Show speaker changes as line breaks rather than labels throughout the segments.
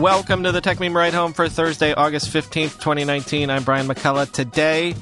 Welcome to the Techmeme Ride Home for Thursday, August 15th, 2019. I'm Brian McCullough. Today,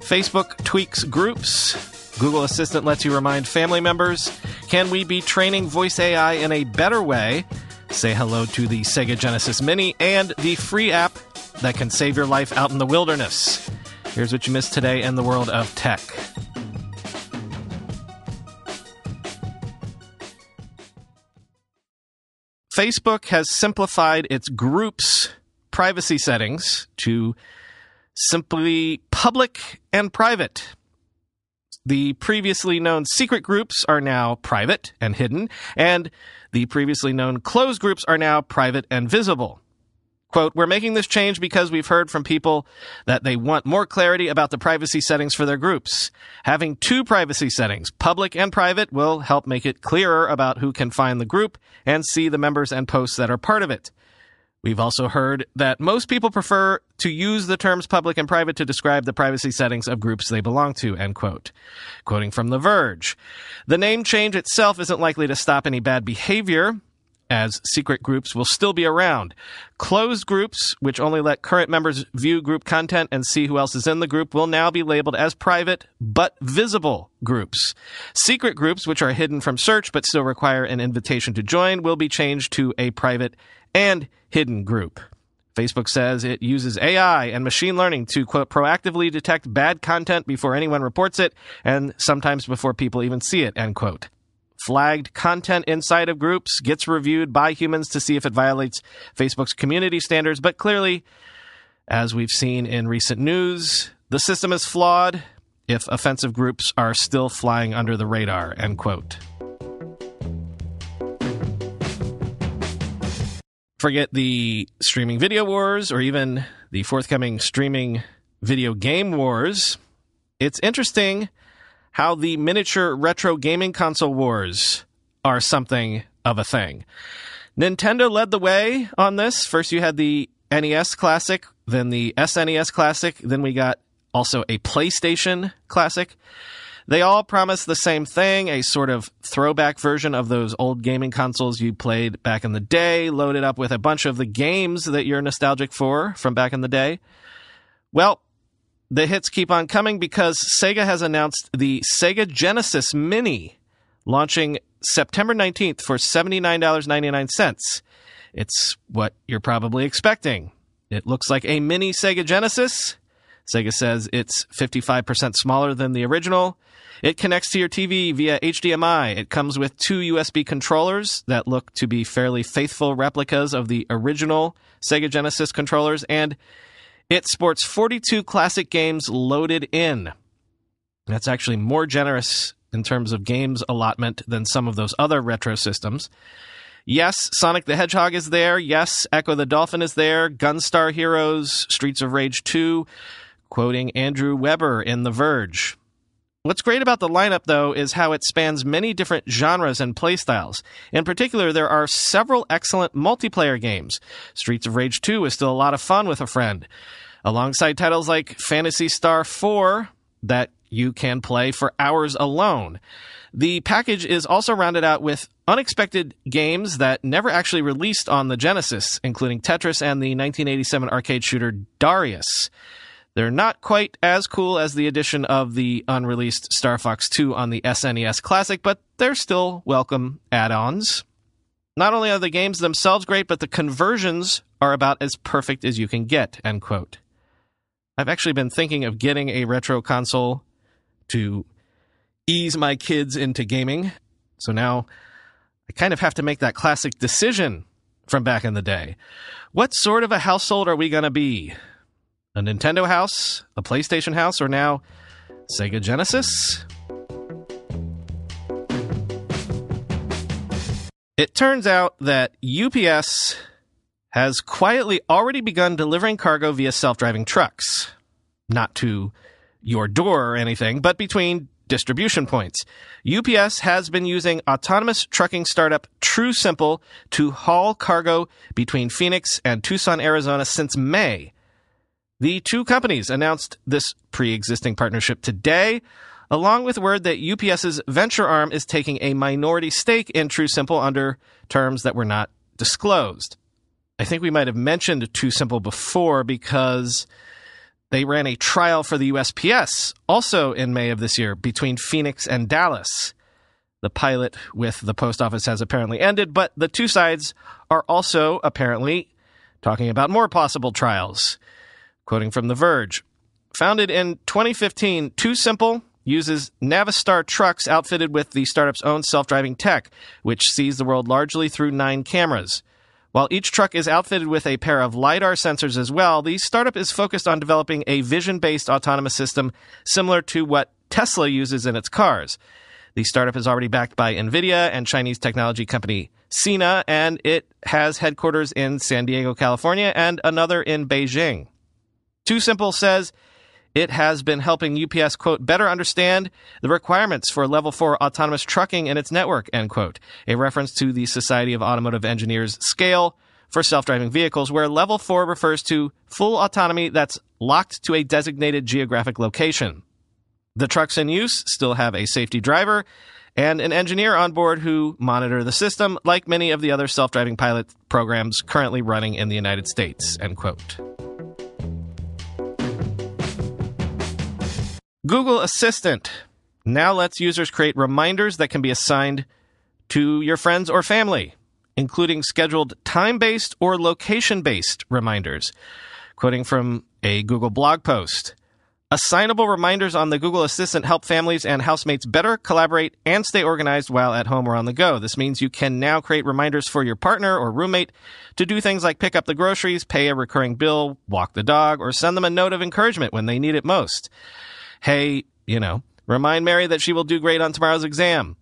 Facebook tweaks groups. Google Assistant lets you remind family members. Can we be training voice AI in a better way? Say hello to the Sega Genesis Mini and the free app that can save your life out in the wilderness. Here's what you missed today in the world of tech. Facebook has simplified its groups privacy settings to simply public and private. The previously known secret groups are now private and hidden, and the previously known closed groups are now private and visible. Quote, we're making this change because we've heard from people that they want more clarity about the privacy settings for their groups. Having two privacy settings, public and private, will help make it clearer about who can find the group and see the members and posts that are part of it. We've also heard that most people prefer to use the terms public and private to describe the privacy settings of groups they belong to, end quote. Quoting from The Verge. The name change itself isn't likely to stop any bad behavior as secret groups will still be around. Closed groups, which only let current members view group content and see who else is in the group, will now be labeled as private but visible groups. Secret groups, which are hidden from search but still require an invitation to join, will be changed to a private and hidden group. Facebook says it uses AI and machine learning to, quote, proactively detect bad content before anyone reports it and sometimes before people even see it, end quote flagged content inside of groups gets reviewed by humans to see if it violates Facebook's community standards. But clearly, as we've seen in recent news, the system is flawed if offensive groups are still flying under the radar, end quote. Forget the streaming video wars or even the forthcoming streaming video game wars. It's interesting how the miniature retro gaming console wars are something of a thing. Nintendo led the way on this. First, you had the NES Classic, then the SNES Classic, then we got also a PlayStation Classic. They all promise the same thing a sort of throwback version of those old gaming consoles you played back in the day, loaded up with a bunch of the games that you're nostalgic for from back in the day. Well, the hits keep on coming because Sega has announced the Sega Genesis Mini launching September 19th for $79.99. It's what you're probably expecting. It looks like a mini Sega Genesis. Sega says it's 55% smaller than the original. It connects to your TV via HDMI. It comes with two USB controllers that look to be fairly faithful replicas of the original Sega Genesis controllers, and it sports 42 classic games loaded in. That's actually more generous in terms of games allotment than some of those other retro systems. Yes, Sonic the Hedgehog is there. Yes, Ecco the Dolphin is there. Gunstar Heroes, Streets of Rage 2, quoting Andrew Webster in The Verge. What's great about the lineup, though, is how it spans many different genres and playstyles. In particular, there are several excellent multiplayer games. Streets of Rage 2 is still a lot of fun with a friend. Alongside titles like Phantasy Star 4 that you can play for hours alone. The package is also rounded out with unexpected games that never actually released on the Genesis, including Tetris and the 1987 arcade shooter Darius. They're not quite as cool as the addition of the unreleased Star Fox 2 on the SNES Classic, but they're still welcome add ons. Not only are the games themselves great, but the conversions are about as perfect as you can get, end quote. I've actually been thinking of getting a retro console to ease my kids into gaming. So now I kind of have to make that classic decision from back in the day. What sort of a household are we going to be? A Nintendo house, a PlayStation house, or now Sega Genesis? It turns out that UPS has quietly already begun delivering cargo via self driving trucks. Not to your door or anything, but between distribution points. UPS has been using autonomous trucking startup TuSimple to haul cargo between Phoenix and Tucson, Arizona since May. The two companies announced this pre existing partnership today, along with word that UPS's venture arm is taking a minority stake in TuSimple under terms that were not disclosed. I think we might have mentioned TuSimple before because they ran a trial for the USPS also in May of this year between Phoenix and Dallas. The pilot with the post office has apparently ended, but the two sides are also apparently talking about more possible trials. Quoting from The Verge Founded in 2015, TuSimple uses Navistar trucks outfitted with the startup's own self driving tech, which sees the world largely through nine cameras. While each truck is outfitted with a pair of LiDAR sensors as well, the startup is focused on developing a vision based autonomous system similar to what Tesla uses in its cars. The startup is already backed by NVIDIA and Chinese technology company Sina, and it has headquarters in San Diego, California, and another in Beijing. TuSimple says it has been helping UPS, quote, better understand the requirements for level four autonomous trucking in its network, end quote. A reference to the Society of Automotive Engineers scale for self-driving vehicles, where level four refers to full autonomy that's locked to a designated geographic location. The trucks in use still have a safety driver and an engineer on board who monitor the system, like many of the other self-driving pilot programs currently running in the United States, end quote. Google Assistant now lets users create reminders that can be assigned to your friends or family, including scheduled time based or location based reminders. Quoting from a Google blog post Assignable reminders on the Google Assistant help families and housemates better collaborate and stay organized while at home or on the go. This means you can now create reminders for your partner or roommate to do things like pick up the groceries, pay a recurring bill, walk the dog, or send them a note of encouragement when they need it most hey, you know, remind Mary that she will do great on tomorrow's exam.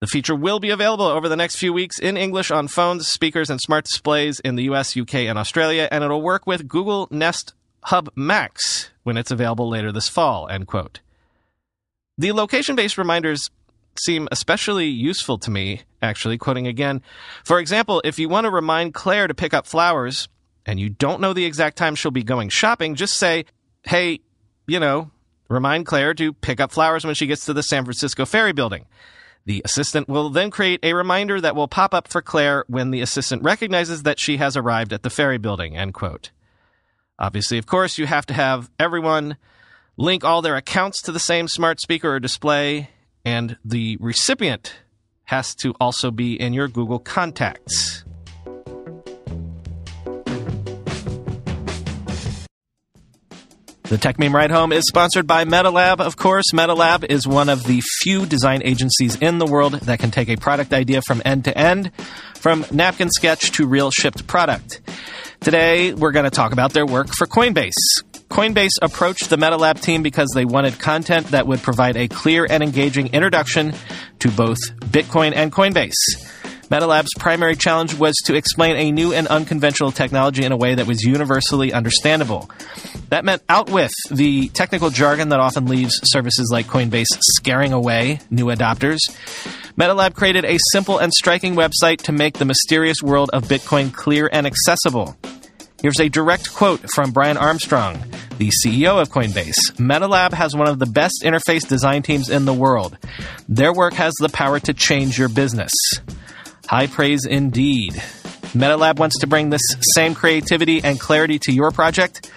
The feature will be available over the next few weeks in English on phones, speakers, and smart displays in the US, UK, and Australia, and it'll work with Google Nest Hub Max when it's available later this fall, end quote. The location-based reminders seem especially useful to me, actually, quoting again. For example, if you want to remind Claire to pick up flowers and you don't know the exact time she'll be going shopping, just say, hey, you know, Remind Claire to pick up flowers when she gets to the San Francisco Ferry Building. The assistant will then create a reminder that will pop up for Claire when the assistant recognizes that she has arrived at the ferry building, end quote. Obviously, of course, you have to have everyone link all their accounts to the same smart speaker or display, and the recipient has to also be in your Google contacts. The Techmeme Ride Home is sponsored by MetaLab, of course. MetaLab is one of the few design agencies in the world that can take a product idea from end to end, from napkin sketch to real shipped product. Today, we're going to talk about their work for Coinbase. Coinbase approached the MetaLab team because they wanted content that would provide a clear and engaging introduction to both Bitcoin and Coinbase. MetaLab's primary challenge was to explain a new and unconventional technology in a way that was universally understandable. That meant out with the technical jargon that often leaves services like Coinbase scaring away new adopters. MetaLab created a simple and striking website to make the mysterious world of Bitcoin clear and accessible. Here's a direct quote from Brian Armstrong, the CEO of Coinbase. MetaLab has one of the best interface design teams in the world. Their work has the power to change your business. High praise indeed. MetaLab wants to bring this same creativity and clarity to your project.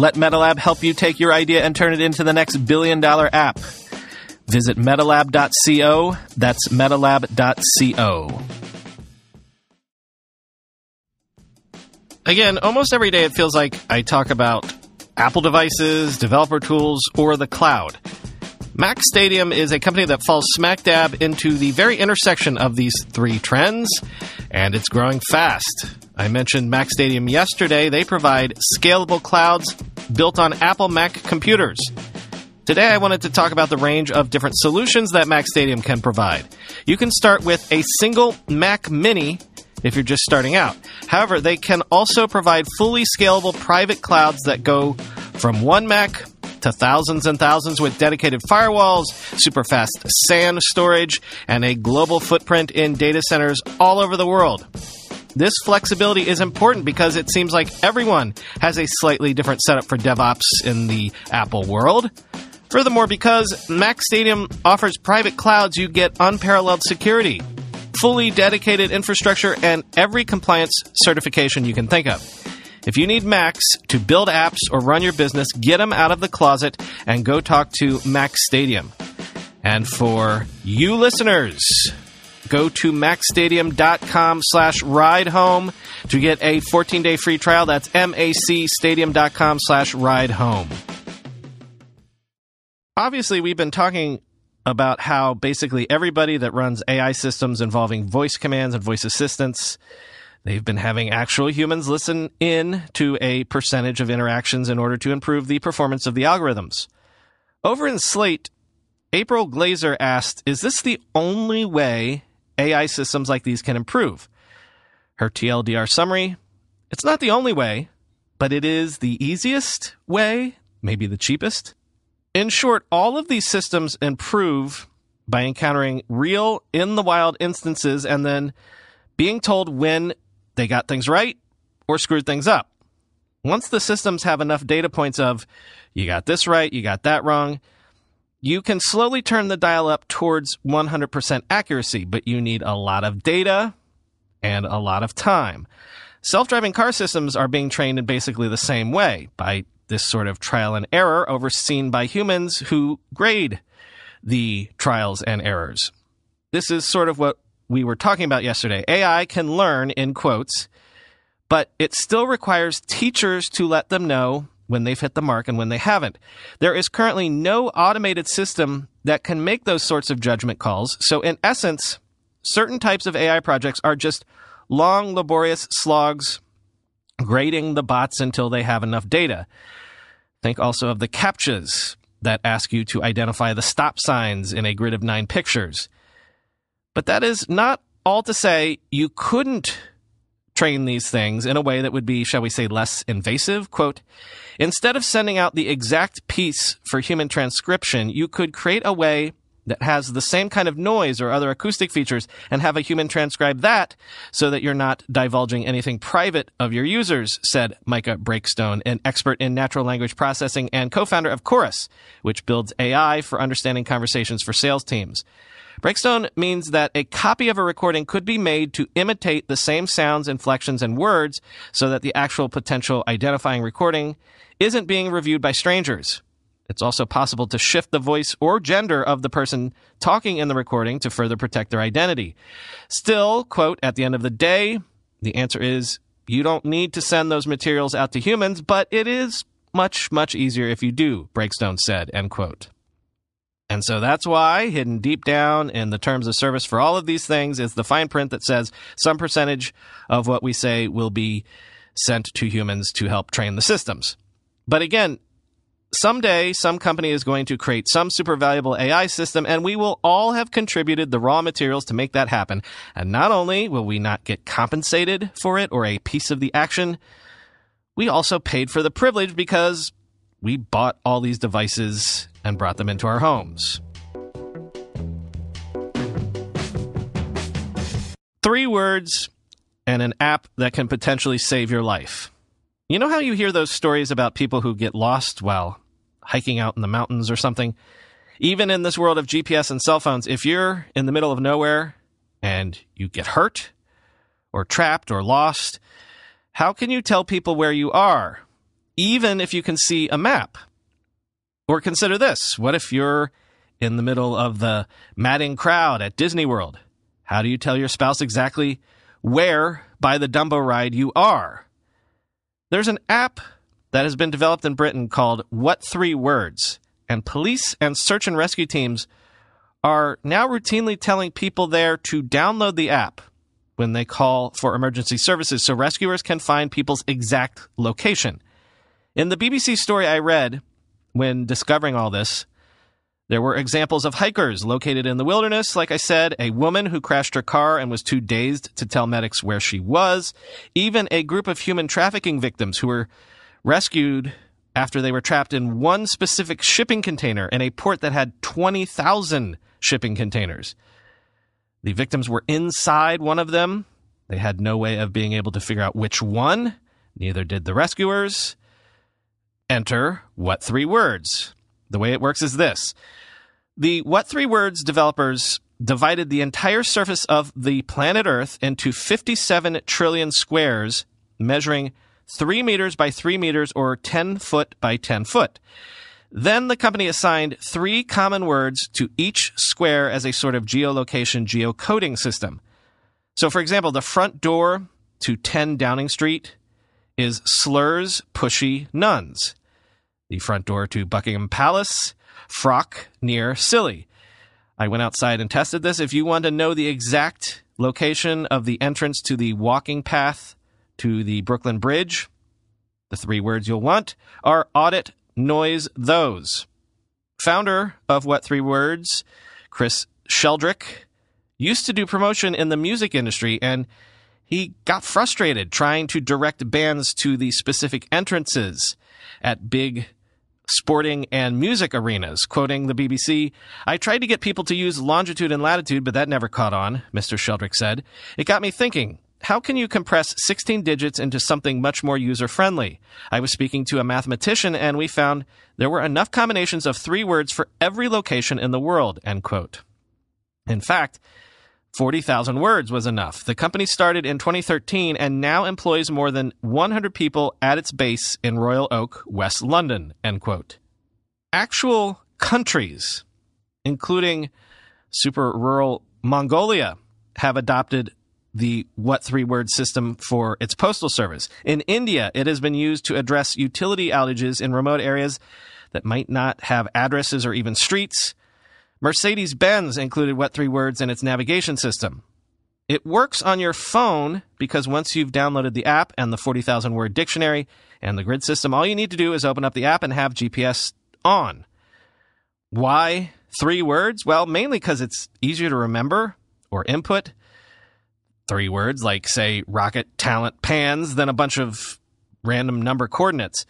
Let MetaLab help you take your idea and turn it into the next billion dollar app. Visit metalab.co. That's metalab.co. Again, almost every day it feels like I talk about Apple devices, developer tools, or the cloud. MacStadium is a company that falls smack dab into the very intersection of these three trends, and it's growing fast. I mentioned MacStadium yesterday. They provide scalable clouds built on Apple Mac computers. Today, I wanted to talk about the range of different solutions that MacStadium can provide. You can start with a single Mac Mini if you're just starting out. However, they can also provide fully scalable private clouds that go from one Mac to thousands and thousands with dedicated firewalls, super fast SAN storage, and a global footprint in data centers all over the world. This flexibility is important because it seems like everyone has a slightly different setup for DevOps in the Apple world. Furthermore, because MacStadium offers private clouds, you get unparalleled security. fully dedicated infrastructure, and every compliance certification you can think of. If you need Macs to build apps or run your business, get them out of the closet and go talk to MacStadium. And for you listeners, go to macstadium.com slash ride home to get a 14 day free trial. That's macstadium.com slash ride home. Obviously, we've been talking about how basically everybody that runs AI systems involving voice commands and voice assistants, they've been having actual humans listen in to a percentage of interactions in order to improve the performance of the algorithms. Over in Slate, April Glaser asked, Is this the only way AI systems like these can improve? Her TLDR summary It's not the only way, but it is the easiest way, maybe the cheapest. In short, all of these systems improve by encountering real in the wild instances and then being told when they got things right or screwed things up. Once the systems have enough data points of, you got this right, you got that wrong, you can slowly turn the dial up towards 100% accuracy, but you need a lot of data and a lot of time. Self driving car systems are being trained in basically the same way by this sort of trial and error overseen by humans who grade the trials and errors. This is sort of what we were talking about yesterday. AI can learn in quotes, but it still requires teachers to let them know when they've hit the mark and when they haven't. There is currently no automated system that can make those sorts of judgment calls. So in essence, certain types of AI projects are just long, laborious slogs grading the bots until they have enough data. Think also of the CAPTCHAs that ask you to identify the stop signs in a grid of nine pictures. But that is not all to say you couldn't train these things in a way that would be, shall we say, less invasive. Quote, instead of sending out the exact piece for human transcription, you could create a way that has the same kind of noise or other acoustic features and have a human transcribe that so that you're not divulging anything private of your users, said Micah Breakstone, an expert in natural language processing and co-founder of Chorus, which builds AI for understanding conversations for sales teams. Breakstone means that a copy of a recording could be made to imitate the same sounds, inflections, and words so that the actual potential identifying recording isn't being reviewed by strangers. It's also possible to shift the voice or gender of the person talking in the recording to further protect their identity. Still, quote, at the end of the day, the answer is you don't need to send those materials out to humans, but it is much, much easier if you do, Breakstone said, end quote. And so that's why, hidden deep down in the terms of service for all of these things, is the fine print that says some percentage of what we say will be sent to humans to help train the systems. But again, someday some company is going to create some super valuable AI system and we will all have contributed the raw materials to make that happen. And not only will we not get compensated for it or a piece of the action, we also paid for the privilege because we bought all these devices and brought them into our homes. Three words and an app that can potentially save your life. You know how you hear those stories about people who get lost while hiking out in the mountains or something? Even in this world of GPS and cell phones, if you're in the middle of nowhere and you get hurt or trapped or lost, how can you tell people where you are, even if you can see a map? Or consider this what if you're in the middle of the madding crowd at Disney World? How do you tell your spouse exactly where by the Dumbo ride you are? There's an app that has been developed in Britain called What Three Words, and police and search and rescue teams are now routinely telling people there to download the app when they call for emergency services so rescuers can find people's exact location. In the BBC story I read when discovering all this, there were examples of hikers located in the wilderness, like I said, a woman who crashed her car and was too dazed to tell medics where she was, even a group of human trafficking victims who were rescued after they were trapped in one specific shipping container in a port that had 20,000 shipping containers. The victims were inside one of them. They had no way of being able to figure out which one. Neither did the rescuers. Enter what three words? The way it works is this the What Three Words developers divided the entire surface of the planet Earth into 57 trillion squares, measuring 3 meters by 3 meters or 10 foot by 10 foot. Then the company assigned three common words to each square as a sort of geolocation geocoding system. So, for example, the front door to 10 Downing Street is slurs, pushy, nuns. The front door to Buckingham Palace, frock, near, silly. I went outside and tested this. If you want to know the exact location of the entrance to the walking path to the Brooklyn Bridge, the three words you'll want are audit, noise, those. Founder of What Three Words, Chris Sheldrick, used to do promotion in the music industry and he got frustrated trying to direct bands to the specific entrances at big sporting and music arenas. Quoting the BBC, I tried to get people to use longitude and latitude, but that never caught on, Mr. Sheldrick said. It got me thinking. How can you compress 16 digits into something much more user friendly? I was speaking to a mathematician and we found there were enough combinations of three words for every location in the world, end quote. In fact, 40,000 words was enough. The company started in 2013 and now employs more than 100 people at its base in Royal Oak, West London, end quote. Actual countries, including super rural Mongolia, have adopted the what three word system for its postal service. In India, it has been used to address utility outages in remote areas that might not have addresses or even streets. Mercedes Benz included what three words in its navigation system. It works on your phone because once you've downloaded the app and the 40,000 word dictionary and the grid system, all you need to do is open up the app and have GPS on. Why three words? Well, mainly because it's easier to remember or input three words like, say, rocket talent pans then a bunch of random number coordinates.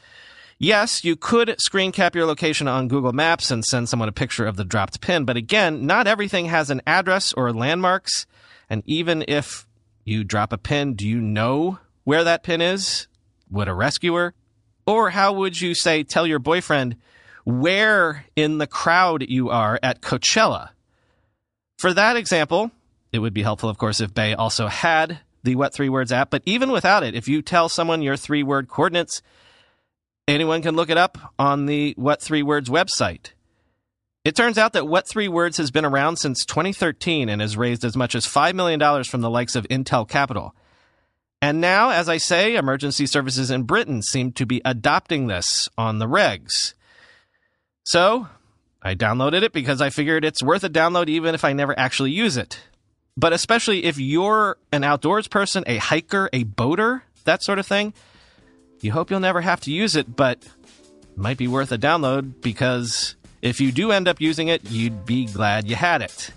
Yes, you could screen cap your location on Google Maps and send someone a picture of the dropped pin, but again, not everything has an address or landmarks. And even if you drop a pin, do you know where that pin is? Would a rescuer? Or how would you say, tell your boyfriend where in the crowd you are at Coachella? For that example, it would be helpful, of course, if bae also had the What Three Words app, but even without it, if you tell someone your three word coordinates, Anyone can look it up on the What Three Words website. It turns out that What Three Words has been around since 2013 and has raised as much as $5 million from the likes of Intel Capital. And now, as I say, emergency services in Britain seem to be adopting this on the regs. So, I downloaded it because I figured it's worth a download even if I never actually use it. But especially if you're an outdoors person, a hiker, a boater, that sort of thing, you hope you'll never have to use it, but might be worth a download because if you do end up using it, you'd be glad you had it.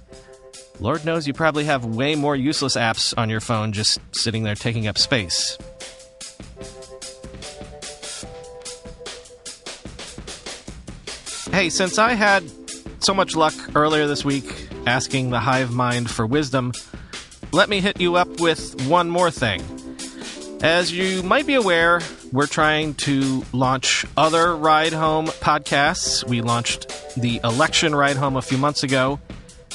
Lord knows you probably have way more useless apps on your phone just sitting there taking up space. Hey, since I had so much luck earlier this week asking the hive mind for wisdom, let me hit you up with one more thing. As you might be aware, we're trying to launch other ride home podcasts. We launched the election ride home a few months ago,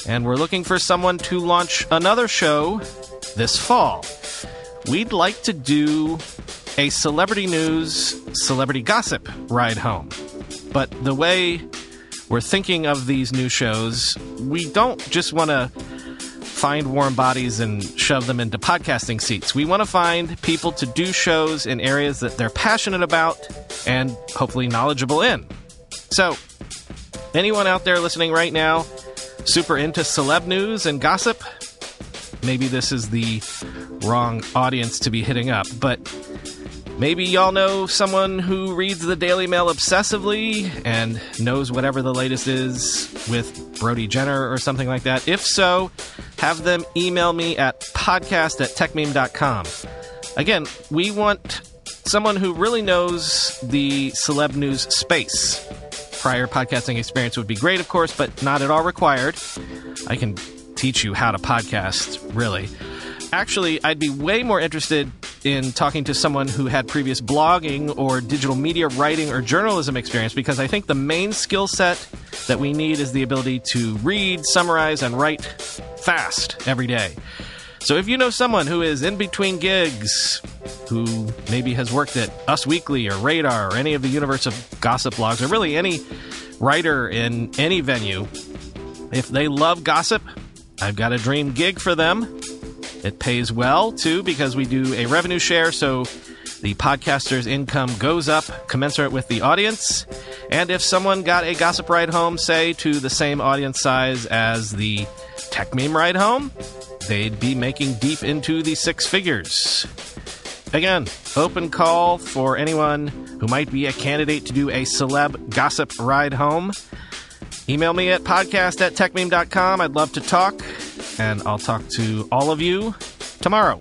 and we're looking for someone to launch another show this fall. We'd like to do a celebrity news, celebrity gossip ride home. But the way we're thinking of these new shows, we don't just want to find warm bodies and shove them into podcasting seats. We want to find people to do shows in areas that they're passionate about and hopefully knowledgeable in. So, anyone out there listening right now, super into celeb news and gossip, maybe this is the wrong audience to be hitting up, but Maybe y'all know someone who reads the Daily Mail obsessively and knows whatever the latest is with Brody Jenner or something like that. If so, have them email me at podcast at techmeme.com. Again, we want someone who really knows the celeb news space. Prior podcasting experience would be great, of course, but not at all required. I can teach you how to podcast, really. Actually, I'd be way more interested in talking to someone who had previous blogging or digital media writing or journalism experience because I think the main skill set that we need is the ability to read, summarize, and write fast every day. So if you know someone who is in between gigs, who maybe has worked at Us Weekly or Radar or any of the universe of gossip blogs, or really any writer in any venue, if they love gossip, I've got a dream gig for them. It pays well too because we do a revenue share, so the podcaster's income goes up commensurate with the audience. And if someone got a gossip ride home, say to the same audience size as the techmeme ride home, they'd be making deep into the six figures. Again, open call for anyone who might be a candidate to do a celeb gossip ride home. Email me at podcast at techmeme.com. I'd love to talk, and I'll talk to all of you tomorrow.